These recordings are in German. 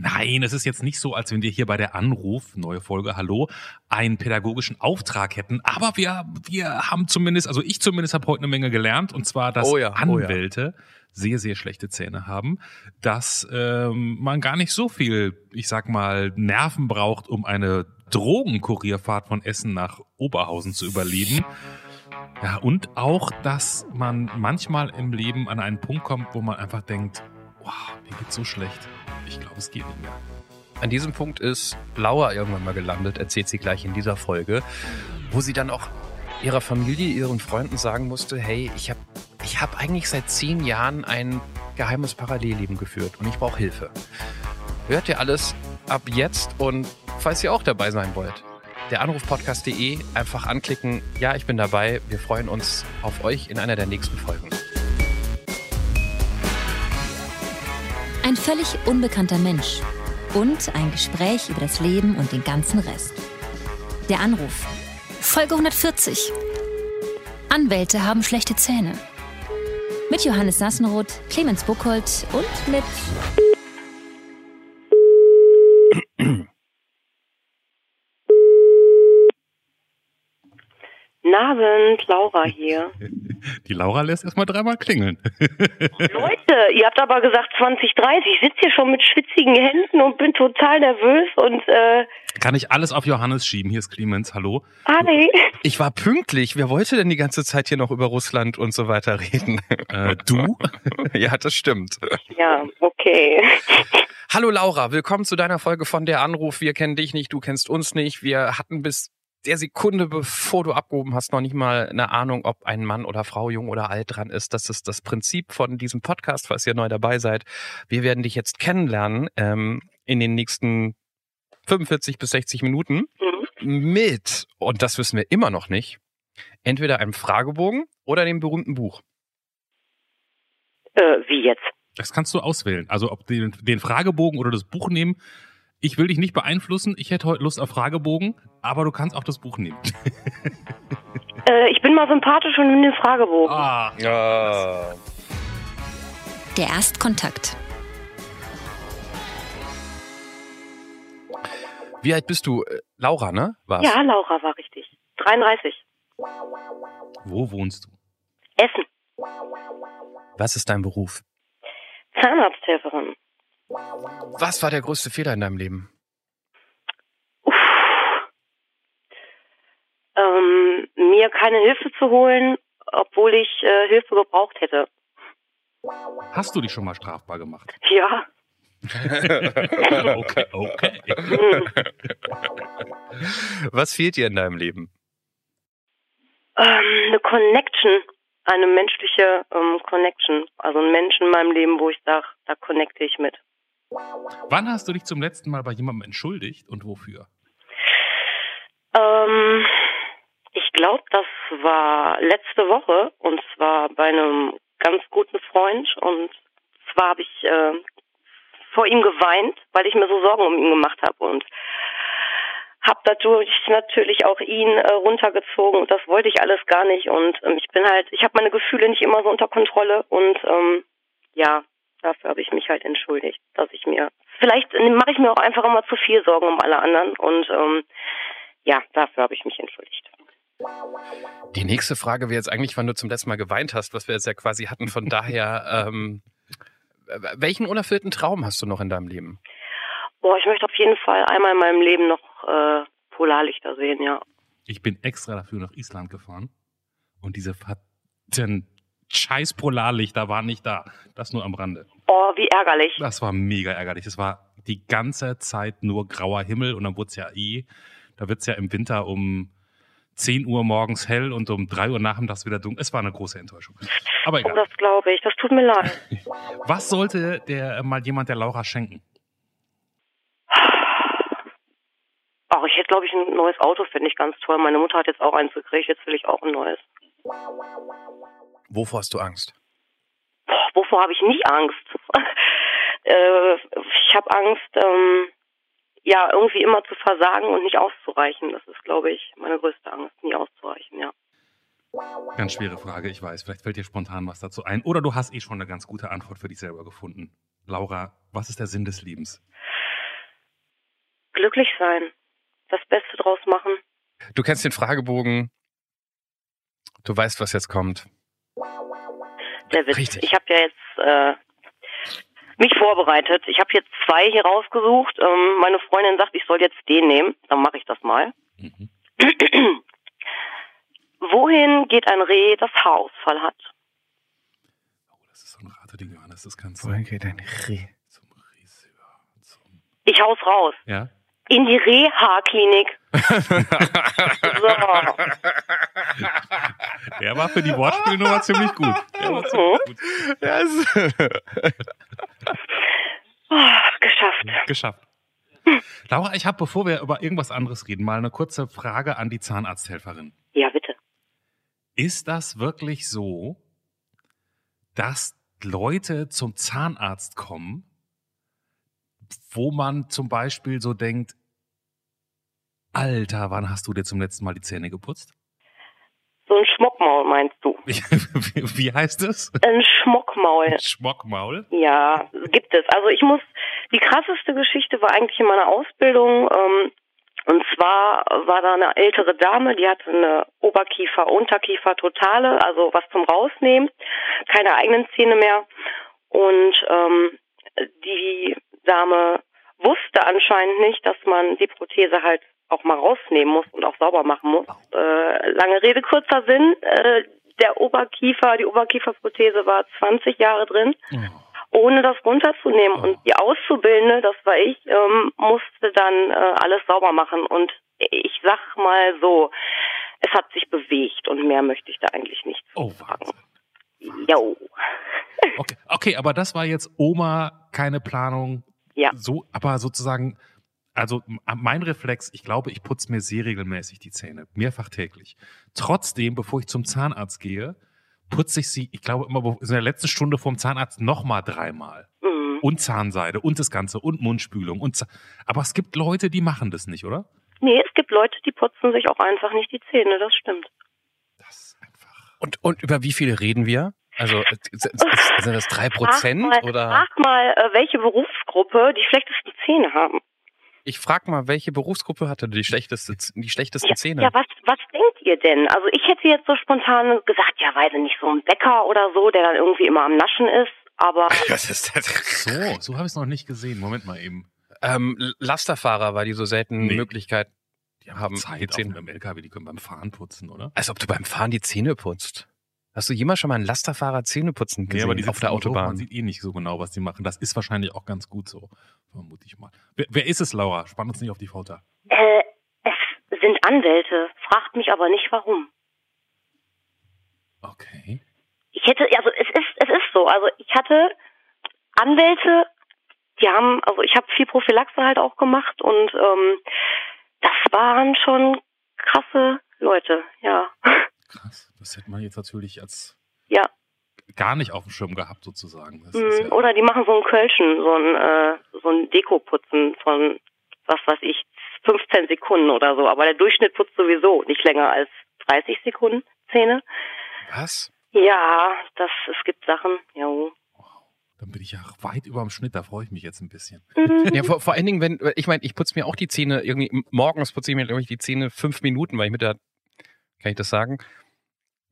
Nein, es ist jetzt nicht so, als wenn wir hier bei der Anruf, neue Folge, hallo, einen pädagogischen Auftrag hätten. Aber wir, wir haben zumindest, also ich zumindest habe heute eine Menge gelernt, und zwar, dass Oh ja, oh ja. Anwälte sehr, sehr schlechte Zähne haben, dass ähm, man gar nicht so viel, ich sag mal, Nerven braucht, um eine Drogenkurierfahrt von Essen nach Oberhausen zu überleben. Ja, und auch, dass man manchmal im Leben an einen Punkt kommt, wo man einfach denkt, wow, mir geht's so schlecht. Ich glaube, es geht nicht mehr. An diesem Punkt ist Laura irgendwann mal gelandet, erzählt sie gleich in dieser Folge, wo sie dann auch ihrer Familie, ihren Freunden sagen musste, hey, ich habe ich hab eigentlich seit zehn Jahren ein geheimes Parallelleben geführt und ich brauche Hilfe. Hört ihr alles ab jetzt und falls ihr auch dabei sein wollt, der Anrufpodcast.de einfach anklicken, ja, ich bin dabei, wir freuen uns auf euch in einer der nächsten Folgen. Ein völlig unbekannter Mensch und ein Gespräch über das Leben und den ganzen Rest. Der Anruf. Folge 140. Anwälte haben schlechte Zähne. Mit Johannes Sassenroth, Clemens Buchholz und mit Abend, Laura hier. Die Laura lässt erstmal dreimal klingeln. Leute, ihr habt aber gesagt 2030. Ich sitze hier schon mit schwitzigen Händen und bin total nervös und äh, Kann ich alles auf Johannes schieben? Hier ist Clemens, hallo. Harry. Ich war pünktlich. Wer wollte denn die ganze Zeit hier noch über Russland und so weiter reden? Äh, du? ja, das stimmt. Ja, okay. Hallo Laura, willkommen zu deiner Folge von Der Anruf. Wir kennen dich nicht, du kennst uns nicht. Wir hatten bis der Sekunde, bevor du abgehoben hast, noch nicht mal eine Ahnung, ob ein Mann oder Frau jung oder alt dran ist. Das ist das Prinzip von diesem Podcast, falls ihr neu dabei seid. Wir werden dich jetzt kennenlernen ähm, in den nächsten 45 bis 60 Minuten Mhm. mit, und das wissen wir immer noch nicht, entweder einem Fragebogen oder dem berühmten Buch. Äh, wie jetzt? Das kannst du auswählen. Also ob den, den Fragebogen oder das Buch nehmen. Ich will dich nicht beeinflussen. Ich hätte heute Lust auf Fragebogen, aber du kannst auch das Buch nehmen. Äh, ich bin mal sympathisch und nimm den Fragebogen. Ah, Ja. Der Erstkontakt. Wie alt bist du? Äh, Laura, ne? War's? Ja, Laura war richtig. 33. wo wohnst du? Essen. Was ist dein Beruf? Zahnarzthelferin. Was war der größte Fehler in deinem Leben? Ähm, mir keine Hilfe zu holen, obwohl ich äh, Hilfe gebraucht hätte. Hast du dich schon mal strafbar gemacht? Ja. okay, okay. Was fehlt dir in deinem Leben? Ähm, eine Connection, eine menschliche ähm, Connection. Also ein Mensch in meinem Leben, wo ich sage, da connecte ich mit. Wann hast du dich zum letzten Mal bei jemandem entschuldigt und wofür? Ähm, ich glaube, das war letzte Woche und zwar bei einem ganz guten Freund und zwar habe ich äh, vor ihm geweint, weil ich mir so Sorgen um ihn gemacht habe und habe dadurch natürlich auch ihn äh, runtergezogen und das wollte ich alles gar nicht und ähm, ich bin halt, ich habe meine Gefühle nicht immer so unter Kontrolle und ähm, ja, dafür habe ich mich halt entschuldigt, dass ich mir vielleicht mache ich mir auch einfach immer zu viel Sorgen um alle anderen und ähm, ja, dafür habe ich mich entschuldigt. Die nächste Frage wäre jetzt eigentlich, wann du zum letzten Mal geweint hast, was wir jetzt ja quasi hatten. Von daher, ähm, welchen unerfüllten Traum hast du noch in deinem Leben? Boah, ich möchte auf jeden Fall einmal in meinem Leben noch äh, Polarlichter sehen, ja. Ich bin extra dafür nach Island gefahren und diese verdammten scheiß Polarlichter waren nicht da. Das nur am Rande. Oh, wie ärgerlich. Das war mega ärgerlich. Es war die ganze Zeit nur grauer Himmel und dann wurde es ja eh, da wird es ja im Winter um 10 Uhr morgens hell und um 3 Uhr nachmittags wieder dunkel. Es war eine große Enttäuschung. Aber Oh, egal. das glaube ich. Das tut mir leid. Was sollte der äh, mal jemand der Laura schenken? Ach, ich hätte, glaube ich, ein neues Auto, finde ich ganz toll. Meine Mutter hat jetzt auch eins gekriegt, jetzt will ich auch ein neues. Wovor hast du Angst? Boah, wovor habe ich nicht Angst? äh, ich habe Angst, ähm, ja, irgendwie immer zu versagen und nicht auszureichen. Das ist, glaube ich, meine größte Angst, nie auszureichen, ja. Ganz schwere Frage, ich weiß. Vielleicht fällt dir spontan was dazu ein. Oder du hast eh schon eine ganz gute Antwort für dich selber gefunden. Laura, was ist der Sinn des Lebens? glücklich sein. Das Beste draus machen. Du kennst den Fragebogen. Du weißt, was jetzt kommt. Der Witz. Richtig. Ich habe ja jetzt äh, mich vorbereitet. Ich habe jetzt zwei hier rausgesucht. Ähm, meine Freundin sagt, ich soll jetzt den nehmen. Dann mache ich das mal. Mhm. Wohin geht ein Reh, das Haarausfall hat? Oh, das ist so ein Rateding, Johannes. Das kannst du Wohin geht ein Reh? zum Friseur. Zum Ich hau's raus. ja? In die Rehhaarklinik. so. Der war für die Wortspielnummer ziemlich gut. Der war ziemlich gut. Ah, geschafft. Geschafft. Laura, ich habe, bevor wir über irgendwas anderes reden, mal eine kurze Frage an die Zahnarzthelferin. Ja, bitte. Ist das wirklich so, dass Leute zum Zahnarzt kommen, wo man zum Beispiel so denkt, Alter, wann hast du dir zum letzten Mal die Zähne geputzt? So ein Schmockmaul meinst du? Wie, heißt es? Ein Schmockmaul. Schmockmaul? Ja, gibt es. Also ich muss, die krasseste Geschichte war eigentlich in meiner Ausbildung. Ähm, und zwar war da eine ältere Dame, die hatte eine Oberkiefer, Unterkiefer totale, also was zum Rausnehmen, keine eigenen Zähne mehr. Und ähm, die Dame wusste anscheinend nicht, dass man die Prothese halt auch mal rausnehmen muss und auch sauber machen muss. Äh, lange Rede, kurzer Sinn. Äh, der Oberkiefer, die Oberkieferprothese war 20 Jahre drin, ohne das runterzunehmen. Und die Auszubildende, das war ich, ähm, musste dann äh, alles sauber machen. Und ich sag mal so, es hat sich bewegt und mehr möchte ich da eigentlich nicht Oh, sagen. Jo. Okay, okay, aber das war jetzt Oma, keine Planung. Ja. So, aber sozusagen, also mein Reflex, ich glaube, ich putze mir sehr regelmäßig die Zähne, mehrfach täglich. Trotzdem, bevor ich zum Zahnarzt gehe, putze ich sie, ich glaube immer in der letzten Stunde vom Zahnarzt nochmal dreimal. Mhm. Und Zahnseide und das Ganze und Mundspülung und aber es gibt Leute, die machen das nicht, oder? Nee, es gibt Leute, die putzen sich auch einfach nicht die Zähne, das stimmt. Das ist einfach. Und, und über wie viele reden wir? Also äh, sind das drei Prozent oder? Frag mal, äh, welche Berufsgruppe die schlechtesten Zähne haben. Ich frag mal, welche Berufsgruppe hatte die schlechteste, die schlechtesten Ja, Zähne? ja was, was denkt ihr denn? Also ich hätte jetzt so spontan gesagt, ja, weiß ich nicht, so ein Bäcker oder so, der dann irgendwie immer am Naschen ist, aber Was ist das? So, so habe ich es noch nicht gesehen. Moment mal eben. Ähm, Lasterfahrer, weil die so selten Nee. Möglichkeit Die haben. die Zeit auf Zähne. dem LKW, die können beim Fahren putzen, oder? Als ob du beim Fahren die Zähne putzt. Hast du jemals schon mal einen Lasterfahrer Zähne putzen gesehen auf sitzen der im Auto, Man Autobahn? sieht eh nicht so genau, was die machen. Das ist wahrscheinlich auch ganz gut so, vermute ich mal. Wer, wer ist es, Laura? Spann uns nicht auf die Folter. äh, es sind Anwälte. Fragt mich aber nicht warum. Okay. Ich hätte, also es ist, es ist so. Also ich hatte Anwälte, die haben, also ich habe viel Prophylaxe halt auch gemacht und ähm, das waren schon krasse Leute, ja. Krass. Das hätte man jetzt natürlich als Ja. gar nicht auf dem Schirm gehabt, sozusagen. Das ist Mhm. ja, Oder die machen so ein Kölschen, so ein, äh, so ein Dekoputzen von, was weiß ich, 15 Sekunden oder so. Aber der Durchschnitt putzt sowieso nicht länger als 30 Sekunden Zähne. Was? Ja, das, es gibt Sachen, ja. dann bin ich ja weit über dem Schnitt, da freue ich mich jetzt ein bisschen. Ja, vor, vor allen Dingen, wenn, ich meine, ich putze mir auch die Zähne irgendwie, morgens putze ich mir, glaube ich, die Zähne fünf Minuten, weil ich mit der, kann ich das sagen?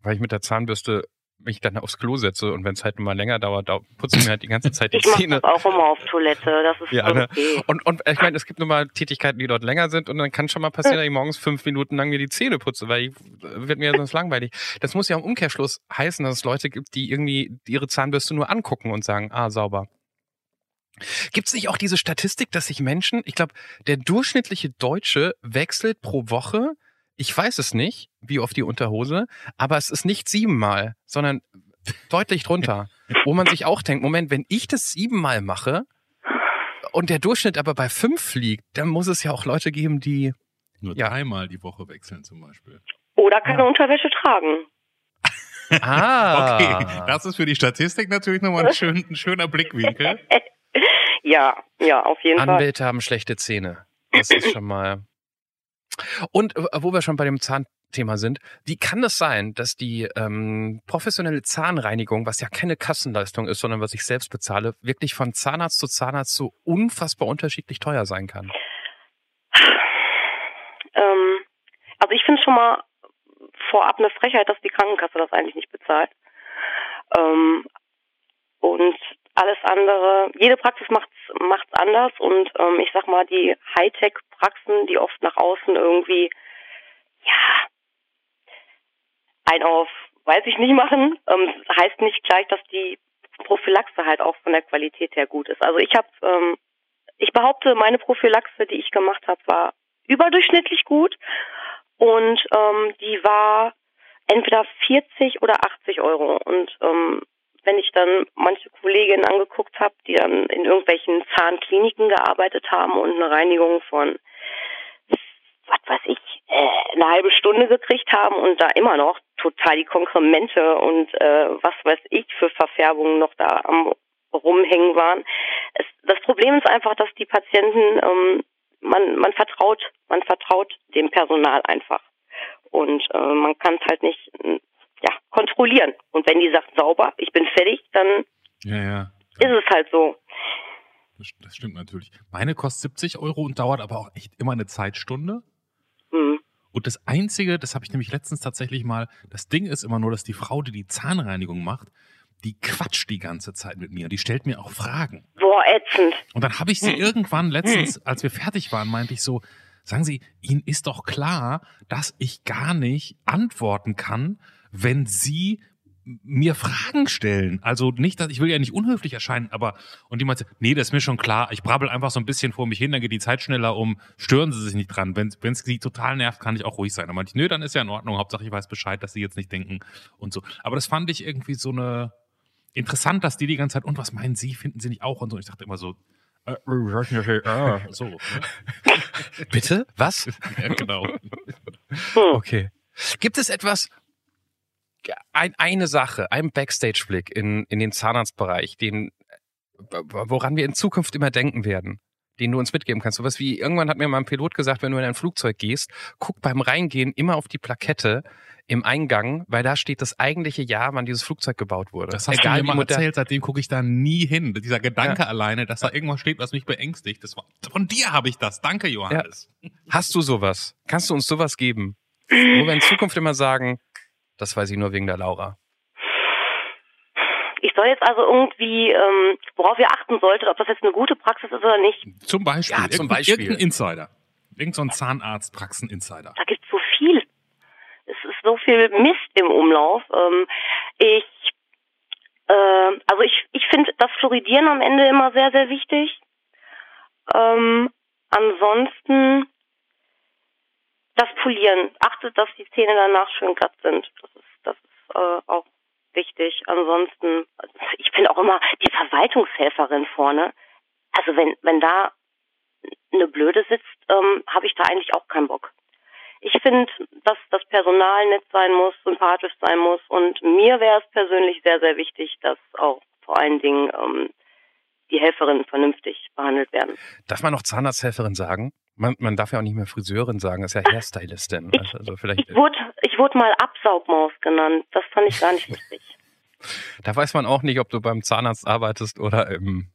Weil ich mit der Zahnbürste mich dann aufs Klo setze und wenn es halt mal länger dauert, da putze ich mir halt die ganze Zeit die Ich mache Zähne. das auch immer auf Toilette, das ist Ja, ne? okay. Und, und ich meine, es gibt nun mal Tätigkeiten, die dort länger sind und dann kann schon mal passieren, dass ich morgens fünf Minuten lang mir die Zähne putze, weil ich, wird mir sonst langweilig. Das muss ja im Umkehrschluss heißen, dass es Leute gibt, die irgendwie ihre Zahnbürste nur angucken und sagen, ah, sauber. Gibt es nicht auch diese Statistik, dass sich Menschen, ich glaube, der durchschnittliche Deutsche wechselt pro Woche, ich weiß es nicht, wie oft die Unterhose, aber es ist nicht siebenmal, sondern deutlich drunter. wo man sich auch denkt, Moment, wenn ich das siebenmal mache und der Durchschnitt aber bei fünf liegt, dann muss es ja auch Leute geben, die Nur Ja. dreimal die Woche wechseln zum Beispiel. Oder keine Unterwäsche tragen. Ah. Okay, das ist für die Statistik natürlich nochmal ein, schön, ein schöner Blickwinkel. Ja, ja, auf jeden Fall. Anwälte haben schlechte Zähne. Das ist schon mal. Und äh, wo wir schon bei dem Zahnthema sind, wie kann es das sein, dass die ähm, professionelle Zahnreinigung, was ja keine Kassenleistung ist, sondern was ich selbst bezahle, wirklich von Zahnarzt zu Zahnarzt so unfassbar unterschiedlich teuer sein kann? Ähm, also ich finde schon mal vorab eine Frechheit, dass die Krankenkasse das eigentlich nicht bezahlt. Ähm, und alles andere, jede Praxis macht's macht's anders und ähm, ich sag mal, die Hightech-Praxen, die oft nach außen irgendwie, ja, ein auf, weiß ich nicht machen, ähm, heißt nicht gleich, dass die Prophylaxe halt auch von der Qualität her gut ist. Also ich habe, ähm, ich behaupte, meine Prophylaxe, die ich gemacht habe, war überdurchschnittlich gut und ähm, die war entweder 40 oder 80 Euro und ähm, wenn ich dann manche Kolleginnen angeguckt habe, die dann in irgendwelchen Zahnkliniken gearbeitet haben und eine Reinigung von, was weiß ich, äh, eine halbe Stunde gekriegt haben und da immer noch total die Konkremente und äh, was weiß ich für Verfärbungen noch da am rumhängen waren. Es, das Problem ist einfach, dass die Patienten, ähm, man, man vertraut, man vertraut dem Personal einfach. Und äh, man kann es halt nicht ja, kontrollieren. Und wenn die sagt sauber, ich bin fertig, dann Ja, ja. ist es halt so. Das, das stimmt natürlich. Meine kostet 70 Euro und dauert aber auch echt immer eine Zeitstunde. Hm. Und das Einzige, das habe ich nämlich letztens tatsächlich mal, das Ding ist immer nur, dass die Frau, die die Zahnreinigung macht, die quatscht die ganze Zeit mit mir. Die stellt mir auch Fragen. Boah, ätzend. Und dann habe ich sie irgendwann letztens, als wir fertig waren, meinte ich so, sagen Sie, Ihnen ist doch klar, dass ich gar nicht antworten kann, wenn Sie mir Fragen stellen. Also nicht, dass ich will ja nicht unhöflich erscheinen, aber und die meinte, nee, das ist mir schon klar. Ich brabbel einfach so ein bisschen vor mich hin, dann geht die Zeit schneller um. Stören Sie sich nicht dran. Wenn es sie total nervt, kann ich auch ruhig sein. Aber ich, nö, dann ist ja in Ordnung. Hauptsache ich weiß Bescheid, dass Sie jetzt nicht denken und so. Aber das fand ich irgendwie so eine interessant, dass die die ganze Zeit und was meinen Sie, finden Sie nicht auch und so. Ich dachte immer so, äh, äh, so. Ne? Bitte? Was? Ja, genau. Hm. Okay. Gibt es etwas, ein, eine Sache, ein Backstage-Blick in, in den Zahnarztbereich, den, woran wir in Zukunft immer denken werden, den du uns mitgeben kannst? Sowas wie, irgendwann hat mir mal ein Pilot gesagt, wenn du in ein Flugzeug gehst, guck beim Reingehen immer auf die Plakette im Eingang, weil da steht das eigentliche Jahr, wann dieses Flugzeug gebaut wurde. Das hast Egal, du mir mal erzählt, seitdem gucke ich da nie hin. Dieser Gedanke alleine, dass da irgendwas steht, was mich beängstigt. Das war, von dir habe ich das. Danke, Johannes. Hast du sowas? Kannst du uns sowas geben? Wo wir in Zukunft immer sagen, das weiß ich nur wegen der Laura. Ich soll jetzt also irgendwie, ähm, worauf ihr achten solltet, ob das jetzt eine gute Praxis ist oder nicht. Zum Beispiel. Ja, zum Irgendein- Beispiel. Irgendein Insider. Irgend so ein Zahnarztpraxen-Insider. Da gibt's so viel. Es ist so viel Mist im Umlauf. Ähm, ich, äh, also ich, ich finde das Fluoridieren am Ende immer sehr, sehr wichtig. Ähm, ansonsten das Polieren. Achtet, dass die Zähne danach schön glatt sind. Das ist, das ist äh, auch wichtig. Ansonsten, ich finde auch immer die Verwaltungshelferin vorne. Also wenn, wenn da eine Blöde sitzt, ähm, habe ich da eigentlich auch keinen Bock. Ich finde, dass das Personal nett sein muss, sympathisch sein muss und mir wäre es persönlich sehr, sehr wichtig, dass auch vor allen Dingen ähm, die Helferinnen vernünftig behandelt werden. Darf man noch Zahnarzthelferin sagen? Man, man darf ja auch nicht mehr Friseurin sagen, das ist ja Hairstylistin. Ich- Also vielleicht, Ich wurde, ich wurde mal Absaugmaus genannt. Das fand ich gar nicht lustig. da weiß man auch nicht, ob du beim Zahnarzt arbeitest oder im.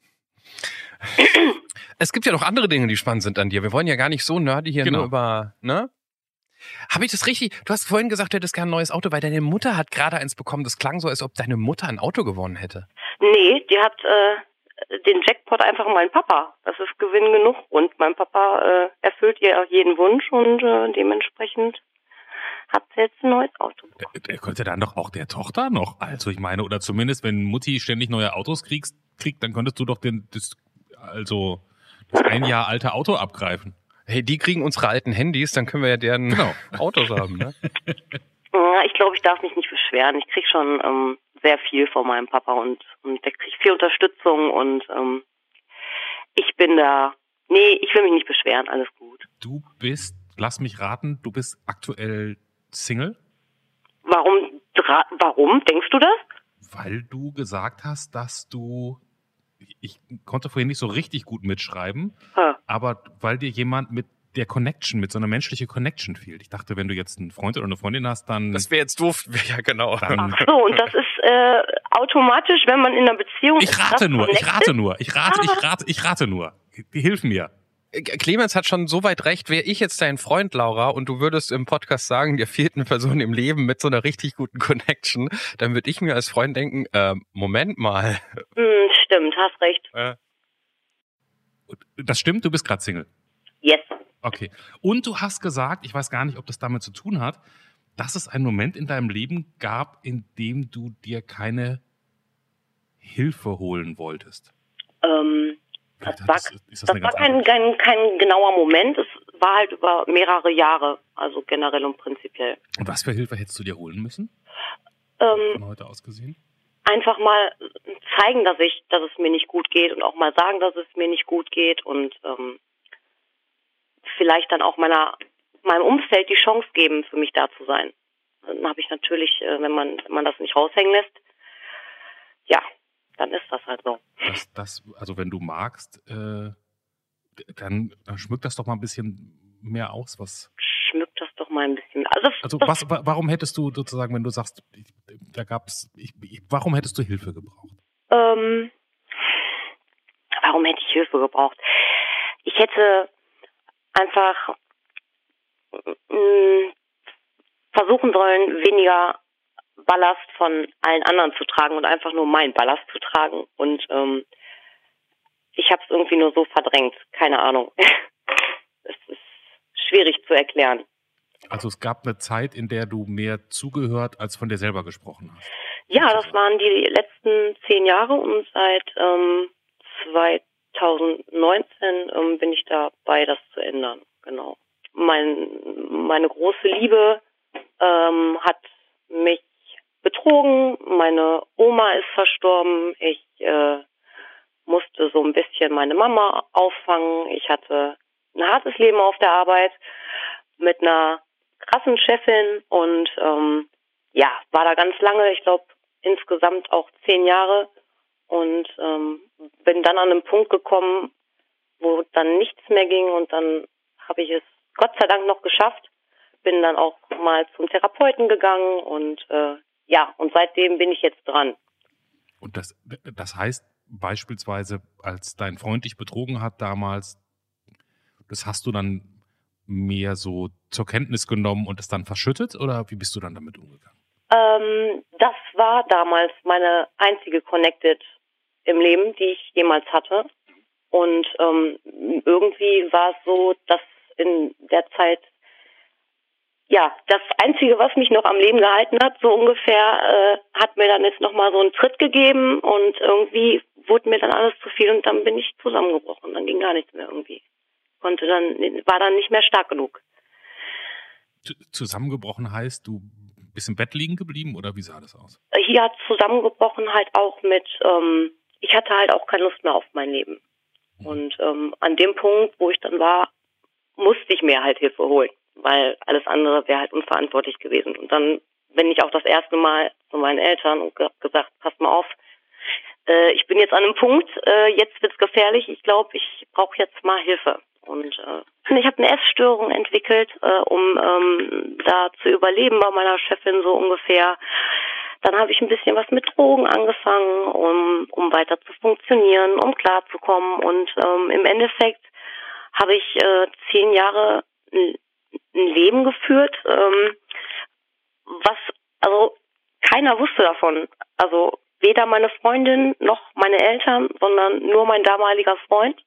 Es gibt ja noch andere Dinge, die spannend sind an dir. Wir wollen ja gar nicht so nerdy hier Genau. nur über, ne? Habe ich das richtig? Du hast vorhin gesagt, du hättest gerne ein neues Auto, weil deine Mutter hat gerade eins bekommen. Das klang so, als ob deine Mutter ein Auto gewonnen hätte. Nee, die hat äh, den Jackpot einfach mein Papa. Das ist Gewinn genug und mein Papa äh, erfüllt ihr jeden Wunsch und äh, dementsprechend hat sie jetzt ein neues Auto. Der, der könnte dann doch auch der Tochter noch. Also ich meine, oder zumindest, wenn Mutti ständig neue Autos kriegst, kriegt, dann könntest du doch den, das, also das ein Jahr alte Auto abgreifen. Hey, die kriegen unsere alten Handys, dann können wir ja deren Genau. Autos haben, ne? Ja, ich glaube, ich darf mich nicht beschweren. Ich krieg schon ähm, sehr viel von meinem Papa und, und der kriegt viel Unterstützung und ähm, ich bin da. Nee, ich will mich nicht beschweren, alles gut. Du bist, lass mich raten, du bist aktuell Single, Warum warum, denkst du das? weil du gesagt hast, dass du, ich konnte vorhin nicht so richtig gut mitschreiben, Ha. aber weil dir jemand mit der Connection, mit so einer menschlichen Connection fehlt. Ich dachte, wenn du jetzt einen Freund oder eine Freundin hast, dann, Das wäre jetzt doof. Ja, genau. dann Ach so, und das ist äh, automatisch, wenn man in einer Beziehung ich ist, rate das nur, ich rate nur, ich rate, ich rate, ich rate nur. Hilf mir. Clemens hat schon so weit recht, wäre ich jetzt dein Freund, Laura, und du würdest im Podcast sagen, dir fehlt eine Person im Leben mit so einer richtig guten Connection, dann würde ich mir als Freund denken, äh, Moment mal. Hm, stimmt, hast recht. Äh, Das stimmt, du bist gerade Single. Yes. Okay. Und du hast gesagt, ich weiß gar nicht, ob das damit zu tun hat, dass es einen Moment in deinem Leben gab, in dem du dir keine Hilfe holen wolltest. Ähm, das war, das, ist das, war kein, kein, kein genauer Moment. Es war halt über mehrere Jahre, also generell und prinzipiell. Und was für Hilfe hättest du dir holen müssen? Ähm, Von heute aus gesehen? einfach mal zeigen, dass ich, dass es mir nicht gut geht und auch mal sagen, dass es mir nicht gut geht und ähm, vielleicht dann auch meiner meinem Umfeld die Chance geben, für mich da zu sein. Dann habe ich natürlich, äh, wenn man wenn man das nicht raushängen lässt, ja, dann ist das halt so. Das, das, also wenn du magst, äh, dann, dann schmückt das doch mal ein bisschen mehr aus, was. Schmückt das doch mal ein bisschen. Also, Also was, wa- warum hättest du sozusagen, wenn du sagst, ich, da gab's, ich, ich, warum hättest du Hilfe gebraucht? Ähm, warum hätte ich Hilfe gebraucht? Ich hätte einfach mm, versuchen sollen, weniger Ballast von allen anderen zu tragen und einfach nur meinen Ballast zu tragen. Und ähm, ich habe es irgendwie nur so verdrängt. Keine Ahnung. Es ist schwierig zu erklären. Also es gab eine Zeit, in der du mehr zugehört als von dir selber gesprochen hast. Ja, das waren die letzten zehn Jahre und seit ähm, 2019 ähm, bin ich dabei, das zu ändern. Genau. Mein, meine große Liebe ähm, hat mich betrogen. Meine Oma ist verstorben. Ich äh, musste so ein bisschen meine Mama auffangen. Ich hatte ein hartes Leben auf der Arbeit mit einer krassen Chefin und ähm, ja, war da ganz lange, ich glaube insgesamt auch zehn Jahre und ähm, bin dann an einen Punkt gekommen, wo dann nichts mehr ging und dann habe ich es Gott sei Dank noch geschafft, bin dann auch mal zum Therapeuten gegangen und äh, ja, und seitdem bin ich jetzt dran. Und das, das heißt beispielsweise, als dein Freund dich betrogen hat damals, das hast du dann mehr so zur Kenntnis genommen und es dann verschüttet oder wie bist du dann damit umgegangen? Ähm, das war damals meine einzige Connected im Leben, die ich jemals hatte. Und ähm, irgendwie war es so, dass in der Zeit ja das einzige, was mich noch am Leben gehalten hat, so ungefähr, äh, hat mir dann jetzt noch mal so einen Tritt gegeben und irgendwie wurde mir dann alles zu viel und dann bin ich zusammengebrochen. Dann ging gar nichts mehr irgendwie. Konnte dann war dann nicht mehr stark genug. Zusammengebrochen heißt, du bist im Bett liegen geblieben oder wie sah das aus? hier hat zusammengebrochen halt auch mit, ähm, ich hatte halt auch keine Lust mehr auf mein Leben. Und ähm, an dem Punkt, wo ich dann war, musste ich mir halt Hilfe holen, weil alles andere wäre halt unverantwortlich gewesen. Und dann bin ich auch das erste Mal zu meinen Eltern und ge gesagt, passt mal auf, äh, ich bin jetzt an einem Punkt, äh, jetzt wird's gefährlich, ich glaube, ich brauche jetzt mal Hilfe. Und äh, ich habe eine Essstörung entwickelt, äh, um ähm, da zu überleben bei meiner Chefin so ungefähr. Dann habe ich ein bisschen was mit Drogen angefangen, um, um weiter zu funktionieren, um klarzukommen. Und ähm, im Endeffekt habe ich äh, zehn Jahre ein, Leben geführt, ähm, was also keiner wusste davon. Also weder meine Freundin noch meine Eltern, sondern nur mein damaliger Freund,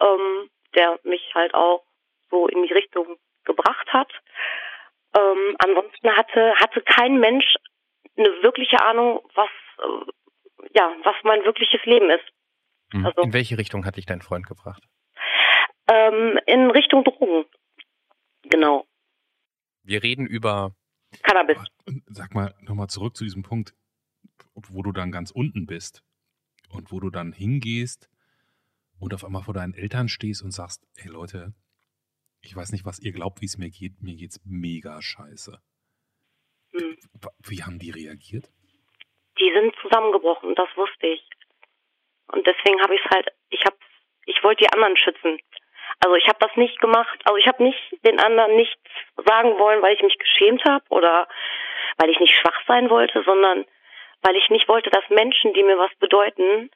ähm, der mich halt auch so in die Richtung gebracht hat. Ähm, ansonsten hatte hatte kein Mensch eine wirkliche Ahnung, was äh, ja was mein wirkliches Leben ist. Mhm. Also- In welche Richtung hat dich dein Freund gebracht? Ähm, in Richtung Drogen. Genau. Wir reden über Cannabis. Sag mal nochmal zurück zu diesem Punkt, wo du dann ganz unten bist und wo du dann hingehst und auf einmal vor deinen Eltern stehst und sagst, ey Leute, ich weiß nicht, was ihr glaubt, wie es mir geht, mir geht's mega scheiße. Wie haben die reagiert? Die sind zusammengebrochen, das wusste ich. Und deswegen habe ich es halt, ich habe, ich wollte die anderen schützen. Also ich habe das nicht gemacht, also ich habe nicht den anderen nichts sagen wollen, weil ich mich geschämt habe oder weil ich nicht schwach sein wollte, sondern weil ich nicht wollte, dass Menschen, die mir was bedeuten,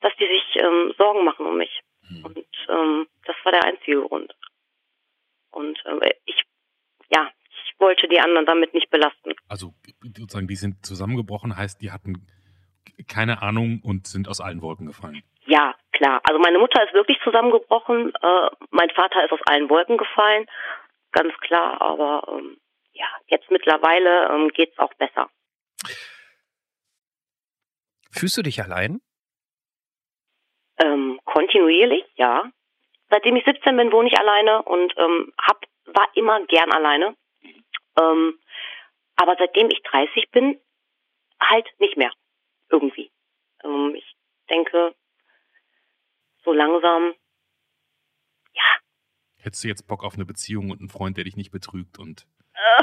dass die sich ähm, Sorgen machen um mich. Hm. Und ähm, das war der einzige Grund. Und äh, ich, ja, ich wollte die anderen damit nicht belasten. Also sozusagen, die sind zusammengebrochen, heißt, die hatten keine Ahnung und sind aus allen Wolken gefallen. Ja, klar. Also meine Mutter ist wirklich zusammengebrochen. Äh, mein Vater ist aus allen Wolken gefallen, ganz klar. Aber ähm, ja, jetzt mittlerweile ähm, geht es auch besser. Fühlst du dich allein? Ähm, kontinuierlich, ja. Seitdem ich 17 bin, wohne ich alleine und ähm, hab, war immer gern alleine. Ähm, aber seitdem ich 30 bin, halt nicht mehr. Irgendwie. Ähm, ich denke, so langsam, ja. Hättest du jetzt Bock auf eine Beziehung und einen Freund, der dich nicht betrügt und. Äh,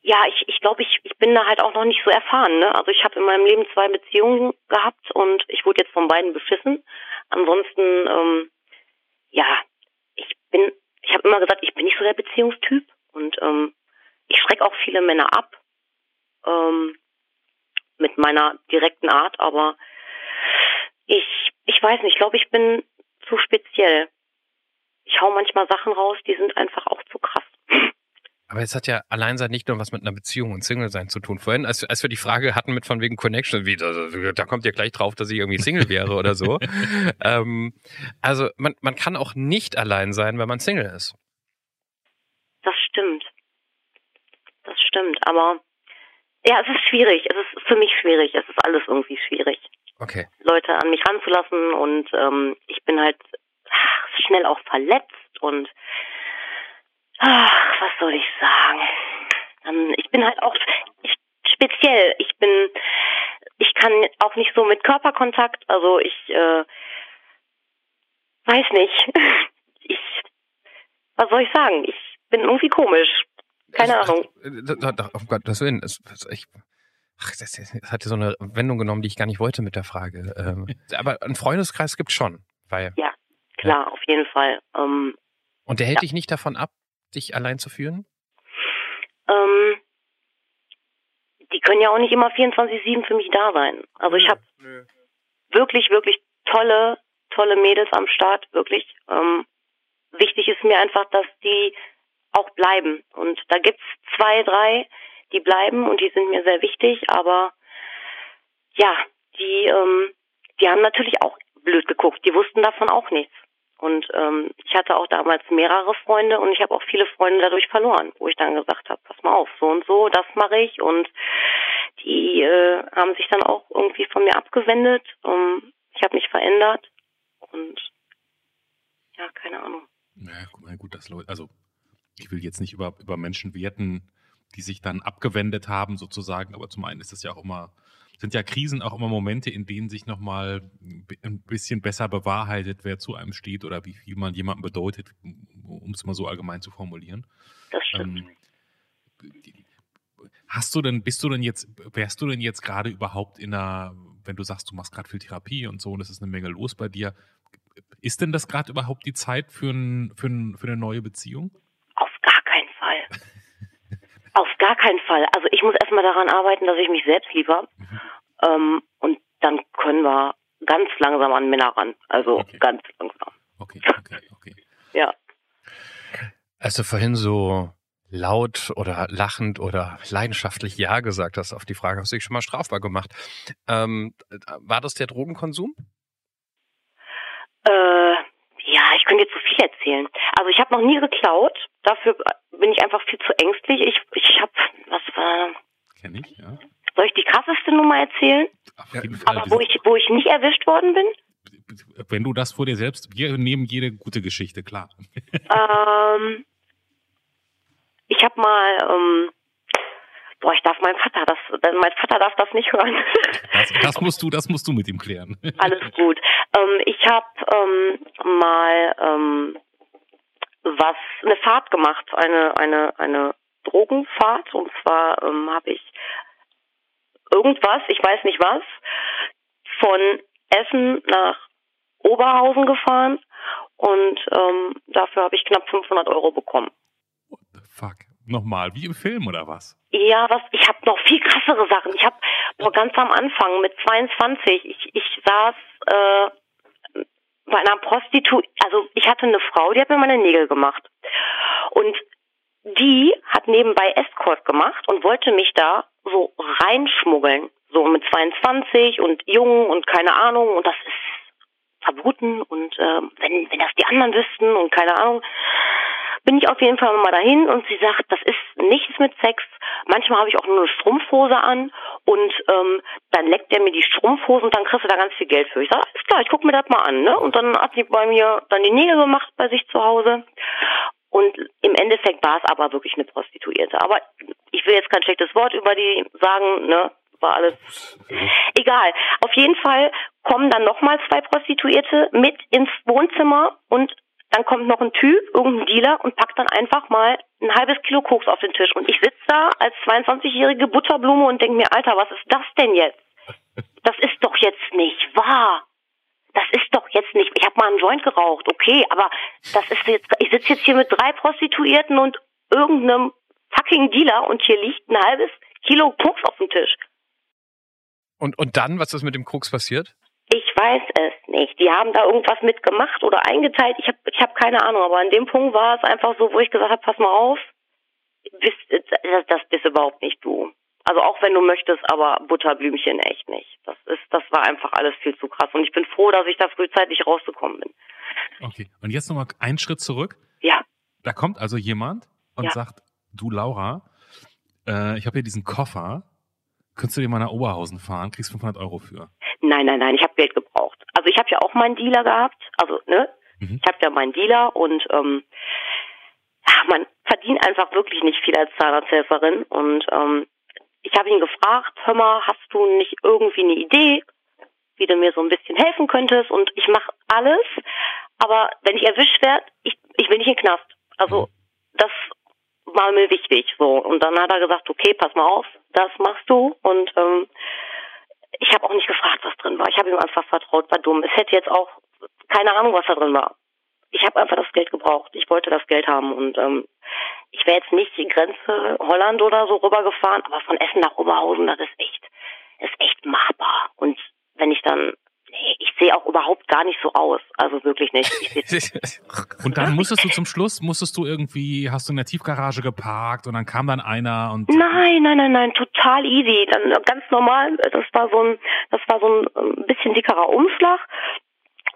ja, ich, ich glaube, ich, ich bin da halt auch noch nicht so erfahren. Ne? Also ich habe in meinem Leben zwei Beziehungen gehabt und ich wurde jetzt von beiden beschissen. Ansonsten, ähm, ja, ich bin, ich habe immer gesagt, ich bin nicht so der Beziehungstyp und ähm, ich schrecke auch viele Männer ab ähm, mit meiner direkten Art, aber ich, ich weiß nicht, ich glaube, ich bin zu speziell. Ich hau manchmal Sachen raus, die sind einfach auch zu krass. Aber es hat ja Alleinsein nicht nur was mit einer Beziehung und Single-Sein zu tun. Vorhin, als, als wir die Frage hatten mit von wegen Connection, wie, also, da kommt ja gleich drauf, dass ich irgendwie Single wäre oder so. ähm, also man, man kann auch nicht allein sein, wenn man Single ist. Das stimmt. Das stimmt. Aber ja, es ist schwierig. Es ist für mich schwierig. Es ist alles irgendwie schwierig. Okay. Leute an mich ranzulassen und ähm, ich bin halt schnell auch verletzt und ach, was soll ich sagen? Ähm, ich bin halt auch ich, speziell. Ich bin, ich kann auch nicht so mit Körperkontakt. Also ich äh, weiß nicht. Ich, was soll ich sagen? Ich bin irgendwie komisch. Keine Ahnung. Oh Gott, das Willen. Das, ich, ach, das, das hat so eine Wendung genommen, die ich gar nicht wollte mit der Frage. Ähm, aber einen Freundeskreis gibt schon, weil. Ja, klar, ja. auf jeden Fall. Ähm, Und der hält ja. dich nicht davon ab, dich allein zu führen? Ähm, die können ja auch nicht immer 24-7 für mich da sein. Also ich habe wirklich, wirklich tolle, tolle Mädels am Start, wirklich. Ähm, wichtig ist mir einfach, dass die auch bleiben. Und da gibt's zwei, drei, die bleiben und die sind mir sehr wichtig, aber ja, die, ähm, die haben natürlich auch blöd geguckt. Die wussten davon auch nichts. Und ähm, ich hatte auch damals mehrere Freunde und ich habe auch viele Freunde dadurch verloren, wo ich dann gesagt habe, pass mal auf, so und so, das mache ich. Und die äh, haben sich dann auch irgendwie von mir abgewendet. Um, ich habe mich verändert und ja, keine Ahnung. Ja, gut, das Leute, also ich will jetzt nicht über, über Menschen werten, die sich dann abgewendet haben sozusagen, aber zum einen ist es ja auch immer sind ja Krisen auch immer Momente, in denen sich nochmal ein bisschen besser bewahrheitet, wer zu einem steht oder wie viel man jemandem bedeutet, um es mal so allgemein zu formulieren. Das stimmt. Ähm, hast du denn, bist du denn jetzt, wärst du denn jetzt gerade überhaupt in einer, wenn du sagst, du machst gerade viel Therapie und so und es ist eine Menge los bei dir, ist denn das gerade überhaupt die Zeit für, ein, für, ein, für eine neue Beziehung? Auf gar keinen Fall. Auf gar keinen Fall. Also ich muss erstmal daran arbeiten, dass ich mich selbst liebe. Mhm. Ähm, und dann können wir ganz langsam an Männer ran. Also okay. ganz langsam. Okay, okay, okay. ja. Als du vorhin so laut oder lachend oder leidenschaftlich Ja gesagt hast auf die Frage, hast du dich schon mal strafbar gemacht. Ähm, war das der Drogenkonsum? Äh, ja, ich könnte jetzt zu viel erzählen. Also ich habe noch nie geklaut. Dafür bin ich einfach viel zu ängstlich. Ich, ich habe, was war... Kenn ich, ja. Soll ich die krasseste Nummer erzählen? Auf jeden Fall. Aber wo ich, wo ich nicht erwischt worden bin? Wenn du das vor dir selbst, wir nehmen jede gute Geschichte, klar. Ähm, ich habe mal, ähm, boah, ich darf meinen Vater, das, mein Vater darf das nicht hören. Das, das musst du, das musst du mit ihm klären. Alles gut. Ähm, ich habe ähm, mal ähm, was, eine Fahrt gemacht, eine, eine, eine Drogenfahrt. Und zwar ähm, habe ich irgendwas, ich weiß nicht was, von Essen nach Oberhausen gefahren und ähm, dafür habe ich knapp 500 Euro bekommen. What the fuck? Nochmal, wie im Film oder was? Ja, was? Ich habe noch viel krassere Sachen. Ich habe ganz am Anfang mit 22, ich, ich saß äh, bei einer Prostitu, also ich hatte eine Frau, die hat mir meine Nägel gemacht. Und die hat nebenbei Escort gemacht und wollte mich da so reinschmuggeln. So mit 22 und jung und keine Ahnung. Und das ist verboten. Und äh, wenn, wenn das die anderen wüssten und keine Ahnung bin ich auf jeden Fall mal dahin und sie sagt, das ist nichts mit Sex. Manchmal habe ich auch nur eine Strumpfhose an und ähm, dann leckt er mir die Strumpfhose und dann kriegst du da ganz viel Geld für. Ich sage, ist klar, ich gucke mir das mal an. Ne? Und dann hat sie bei mir dann die Nägel gemacht bei sich zu Hause. Und im Endeffekt war es aber wirklich eine Prostituierte. Aber ich will jetzt kein schlechtes Wort über die sagen, ne? War alles egal. Auf jeden Fall kommen dann nochmal zwei Prostituierte mit ins Wohnzimmer und dann kommt noch ein Typ, irgendein Dealer und packt dann einfach mal ein halbes Kilo Koks auf den Tisch. Und ich sitze da als 22-jährige Butterblume und denke mir, Alter, was ist das denn jetzt? Das ist doch jetzt nicht wahr. Das ist doch jetzt nicht, ich habe mal einen Joint geraucht, okay, aber das ist jetzt, ich sitze jetzt hier mit drei Prostituierten und irgendeinem fucking Dealer und hier liegt ein halbes Kilo Koks auf dem Tisch. Und, und dann, was ist mit dem Koks passiert? Ich weiß es nicht. Die haben da irgendwas mitgemacht oder eingeteilt. Ich habe ich hab keine Ahnung. Aber an dem Punkt war es einfach so, wo ich gesagt habe, pass mal auf, bist, das, das bist überhaupt nicht du. Also auch wenn du möchtest, aber Butterblümchen echt nicht. Das ist, das war einfach alles viel zu krass. Und ich bin froh, dass ich da frühzeitig rausgekommen bin. Okay. Und jetzt nochmal einen Schritt zurück. Ja. Da kommt also jemand und Ja. sagt, du Laura, äh, ich habe hier diesen Koffer. Könntest du dir mal nach Oberhausen fahren? Kriegst 500 Euro für. Nein, nein, nein, ich habe Geld gebraucht. Also ich habe ja auch meinen Dealer gehabt. Also, ne? Mhm. Ich habe ja meinen Dealer und ähm, man verdient einfach wirklich nicht viel als Zahnarzthelferin. Und ähm, ich habe ihn gefragt, hör mal, hast du nicht irgendwie eine Idee, wie du mir so ein bisschen helfen könntest? Und ich mache alles, aber wenn ich erwischt werde, ich, ich will nicht in den Knast. Also das war mir wichtig. So Und dann hat er gesagt, okay, pass mal auf, das machst du. Und ähm, ich habe auch nicht gefragt, was drin war. Ich habe ihm einfach vertraut, war dumm. Es hätte jetzt auch keine Ahnung, was da drin war. Ich habe einfach das Geld gebraucht. Ich wollte das Geld haben und ähm, ich wäre jetzt nicht die Grenze Holland oder so rübergefahren, aber von Essen nach Oberhausen, das ist echt, ist echt machbar. Und wenn ich dann, nee, ich sehe auch überhaupt gar nicht so aus. Also wirklich nicht. Und dann musstest du zum Schluss, musstest du irgendwie, hast du in der Tiefgarage geparkt und dann kam dann einer und Nein, nein, nein, nein, total easy. Dann ganz normal. Das war so ein, das war so ein bisschen dickerer Umschlag.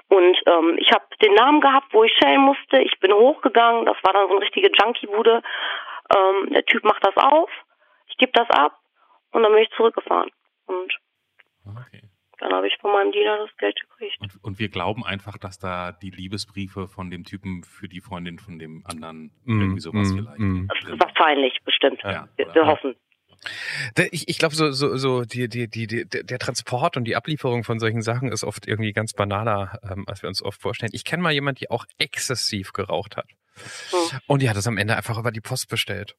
Und ähm, ich habe den Namen gehabt, wo ich schellen musste. Ich bin hochgegangen. Das war dann so eine richtige Junkie-Bude. Ähm, der Typ macht das auf. Ich gebe das ab und dann bin ich zurückgefahren. Und okay. Dann habe ich von meinem Dealer das Geld gekriegt. Und, und wir glauben einfach, dass da die Liebesbriefe von dem Typen für die Freundin von dem anderen Mm, irgendwie sowas mm, vielleicht mm. drin. Wahrscheinlich, bestimmt. Ja, wir, wir hoffen. Ich, ich glaube, so, so, so die, die, die, die, der Transport und die Ablieferung von solchen Sachen ist oft irgendwie ganz banaler, ähm, als wir uns oft vorstellen. Ich kenne mal jemand, die auch exzessiv geraucht hat. Hm. Und die hat es am Ende einfach über die Post bestellt.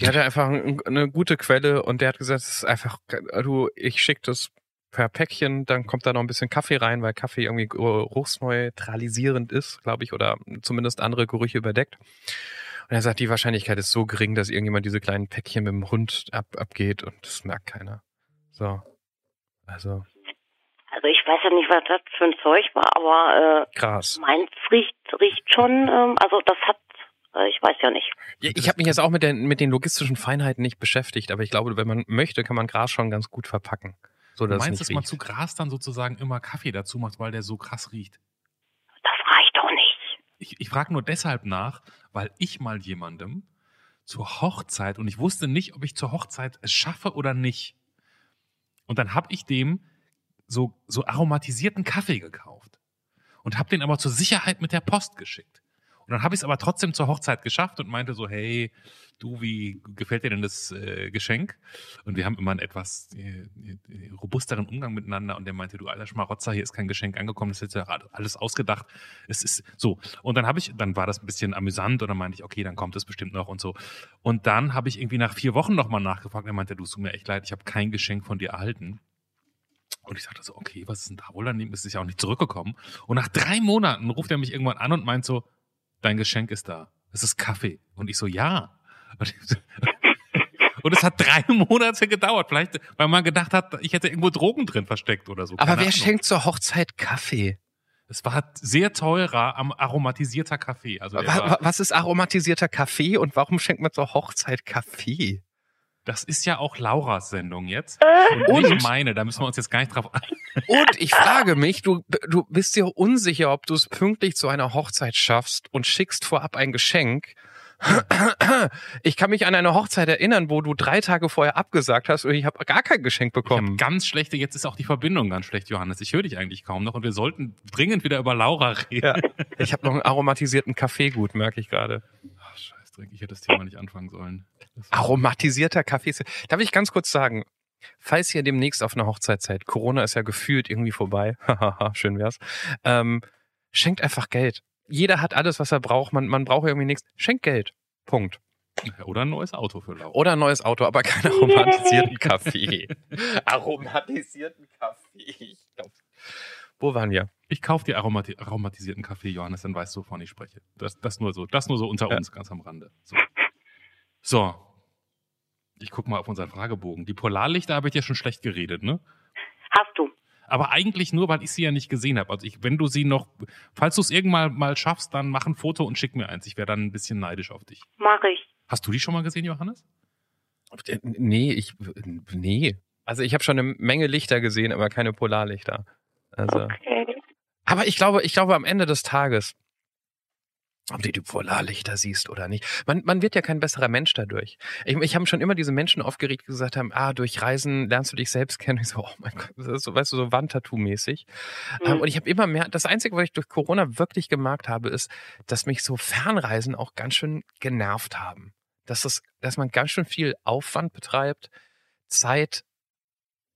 Die hatte einfach ein- eine gute Quelle und der hat gesagt, es ist einfach, du, ich schicke das per Päckchen, dann kommt da noch ein bisschen Kaffee rein, weil Kaffee irgendwie geruchsneutralisierend ist, glaube ich, oder zumindest andere Gerüche überdeckt. Und er sagt, die Wahrscheinlichkeit ist so gering, dass irgendjemand diese kleinen Päckchen mit dem Hund ab, abgeht und das merkt keiner. So. Also, Also ich weiß ja nicht, was das für ein Zeug war, aber äh, meins riecht, riecht schon, ähm, also das hat, äh, ich weiß ja nicht. Ich habe mich jetzt auch mit, den mit den logistischen Feinheiten nicht beschäftigt, aber ich glaube, wenn man möchte, kann man Gras schon ganz gut verpacken. So, Du meinst, dass man riecht. zu Gras dann sozusagen immer Kaffee dazu macht, weil der so krass riecht? Das reicht doch nicht. Ich, ich frage nur deshalb nach, weil ich mal jemandem zur Hochzeit und ich wusste nicht, ob ich zur Hochzeit es schaffe oder nicht. Und dann habe ich dem so, so aromatisierten Kaffee gekauft und habe den aber zur Sicherheit mit der Post geschickt. Und dann habe ich es aber trotzdem zur Hochzeit geschafft und meinte so, hey, du, wie gefällt dir denn das äh, Geschenk? Und wir haben immer einen etwas äh, robusteren Umgang miteinander. Und der meinte, du alter Schmarotzer, hier ist kein Geschenk angekommen, das ist ja alles ausgedacht. Es ist so. Und dann habe ich, dann war das ein bisschen amüsant und dann meinte ich, okay, dann kommt es bestimmt noch und so. Und dann habe ich irgendwie nach vier Wochen nochmal nachgefragt. Er meinte, du, es tut mir echt leid, ich habe kein Geschenk von dir erhalten. Und ich sagte so, okay, was ist denn da wohl daneben? Es ist ja auch nicht zurückgekommen. Und nach drei Monaten ruft er mich irgendwann an und meint so, dein Geschenk ist da. Es ist Kaffee. Und ich so, ja. Und, und es hat drei Monate gedauert. Vielleicht, weil man gedacht hat, ich hätte irgendwo Drogen drin versteckt oder so. Aber Keine wer Ahnung. schenkt zur Hochzeit Kaffee? Es war sehr teurer am aromatisierter Kaffee. Also der Wa- war, wa- Was ist aromatisierter Kaffee und warum schenkt man zur Hochzeit Kaffee? Das ist ja auch Lauras Sendung jetzt. Äh, Und Und? nicht meine, da müssen wir uns jetzt gar nicht drauf an. Und ich frage mich, du, du bist dir unsicher, ob du es pünktlich zu einer Hochzeit schaffst und schickst vorab ein Geschenk. Ich kann mich an eine Hochzeit erinnern, wo du drei Tage vorher abgesagt hast und ich habe gar kein Geschenk Ich bekommen. ganz schlechte, jetzt ist auch die Verbindung ganz schlecht, Johannes. Ich höre dich eigentlich kaum noch und wir sollten dringend wieder über Laura reden. Ja. Ich habe noch einen aromatisierten Kaffee gut, merke ich gerade. Scheißdreck, ich hätte das Thema nicht anfangen sollen. Aromatisierter Kaffee. Darf ich ganz kurz sagen, falls ihr demnächst auf einer Hochzeit seid, Corona ist ja gefühlt irgendwie vorbei, schön wär's, ähm, schenkt einfach Geld. Jeder hat alles, was er braucht. Man, man braucht irgendwie nichts. Schenkt Geld. Punkt. Oder ein neues Auto für Laura. Oder ein neues Auto, aber keinen aromatisierten Kaffee. aromatisierten Kaffee. Ich glaub. Wo waren wir? Ich kaufe dir aromati aromatisierten Kaffee, Johannes, dann weißt du, wovon ich spreche. Das, das nur so, das nur so unter Ja. uns, ganz am Rande. So. so. Ich guck mal auf unseren Fragebogen. Die Polarlichter habe ich dir schon schlecht geredet, ne? hast du. Aber eigentlich nur, weil ich sie ja nicht gesehen habe. Also ich, wenn du sie noch, falls du es irgendwann mal schaffst, dann mach ein Foto und schick mir eins. Ich wäre dann ein bisschen neidisch auf dich. Mache ich. Hast du die schon mal gesehen, Johannes? Nee, ich, nee. Also ich habe schon eine Menge Lichter gesehen, aber keine Polarlichter. Also. Okay. Aber ich glaube, ich glaube am Ende des Tages, ob du die Polarlichter siehst oder nicht, man, man wird ja kein besserer Mensch dadurch. Ich, ich habe schon immer diese Menschen aufgeregt, die gesagt haben, ah, durch Reisen lernst du dich selbst kennen. Ich so, oh mein Gott, das ist so, weißt du, so Wandtattoo-mäßig. Ähm, Mhm. und ich habe immer mehr, das Einzige, was ich durch Corona wirklich gemerkt habe, ist, dass mich so Fernreisen auch ganz schön genervt haben. Dass, es, dass man ganz schön viel Aufwand betreibt, Zeit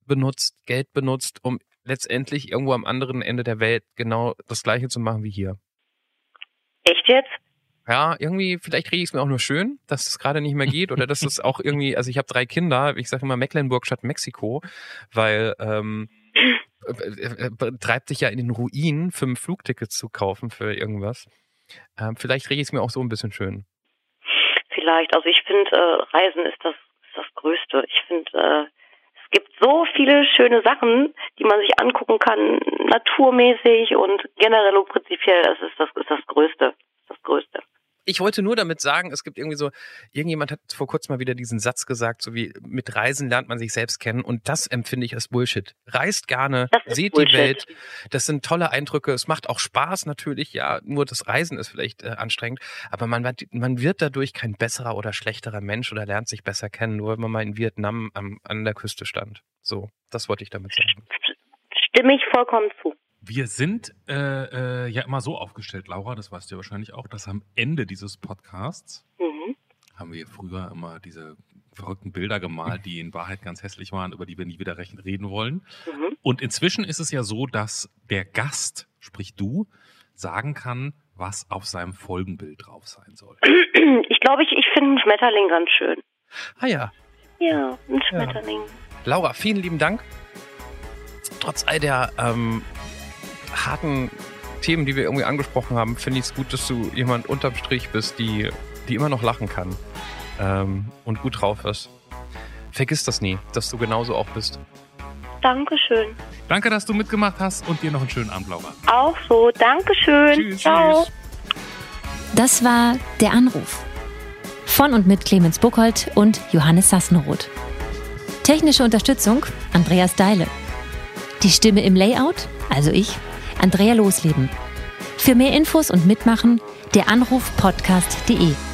benutzt, Geld benutzt, um letztendlich irgendwo am anderen Ende der Welt genau das Gleiche zu machen wie hier. Echt jetzt? Ja, irgendwie, vielleicht kriege ich es mir auch nur schön, dass es gerade nicht mehr geht oder dass es auch irgendwie, also ich habe drei Kinder, ich sage immer Mecklenburg statt Mexiko, weil ähm, äh, äh, treibt dich ja in den Ruin, fünf Flugtickets zu kaufen für irgendwas. Ähm, vielleicht kriege ich es mir auch so ein bisschen schön. Vielleicht. Also ich finde, äh, Reisen ist das, ist das Größte. Ich finde, äh, es gibt so viele schöne Sachen, die man sich angucken kann, naturmäßig und generell und prinzipiell. Das ist das, ist das Größte. Das Größte. Ich wollte nur damit sagen, es gibt irgendwie so, irgendjemand hat vor kurzem mal wieder diesen Satz gesagt, so wie mit Reisen lernt man sich selbst kennen und das empfinde ich als Bullshit. Reist gerne, seht Bullshit. die Welt, das sind tolle Eindrücke, es macht auch Spaß natürlich, ja, nur das Reisen ist vielleicht äh, anstrengend, aber man, wird- man wird dadurch kein besserer oder schlechterer Mensch oder lernt sich besser kennen, nur wenn man mal in Vietnam am, an der Küste stand. So, das wollte ich damit sagen. Stimme ich vollkommen zu. Wir sind äh, äh, ja immer so aufgestellt, Laura, das weißt du ja wahrscheinlich auch, dass am Ende dieses Podcasts Mhm. haben wir früher immer diese verrückten Bilder gemalt, die in Wahrheit ganz hässlich waren, über die wir nie wieder reden wollen. Mhm. Und inzwischen ist es ja so, dass der Gast, sprich du, sagen kann, was auf seinem Folgenbild drauf sein soll. Ich glaube, ich, ich finde einen Schmetterling ganz schön. Ah ja, Ja, ein Schmetterling. Laura, vielen lieben Dank. Trotz all der ähm, harten Themen, die wir irgendwie angesprochen haben, finde ich es gut, dass du jemand unterm Strich bist, die, die immer noch lachen kann ähm, und gut drauf ist. Vergiss das nie, dass du genauso auch bist. Dankeschön. Danke, dass du mitgemacht hast und dir noch einen schönen Abend, Laura. Auch so. Dankeschön. Tschüss, Ciao. tschüss. Das war Der Anruf. Von und mit Clemens Buchholz und Johannes Sassenroth. Technische Unterstützung Andreas Deile. Die Stimme im Layout, also ich, Andrea Losleben. Für mehr Infos und Mitmachen der Anruf podcast.de.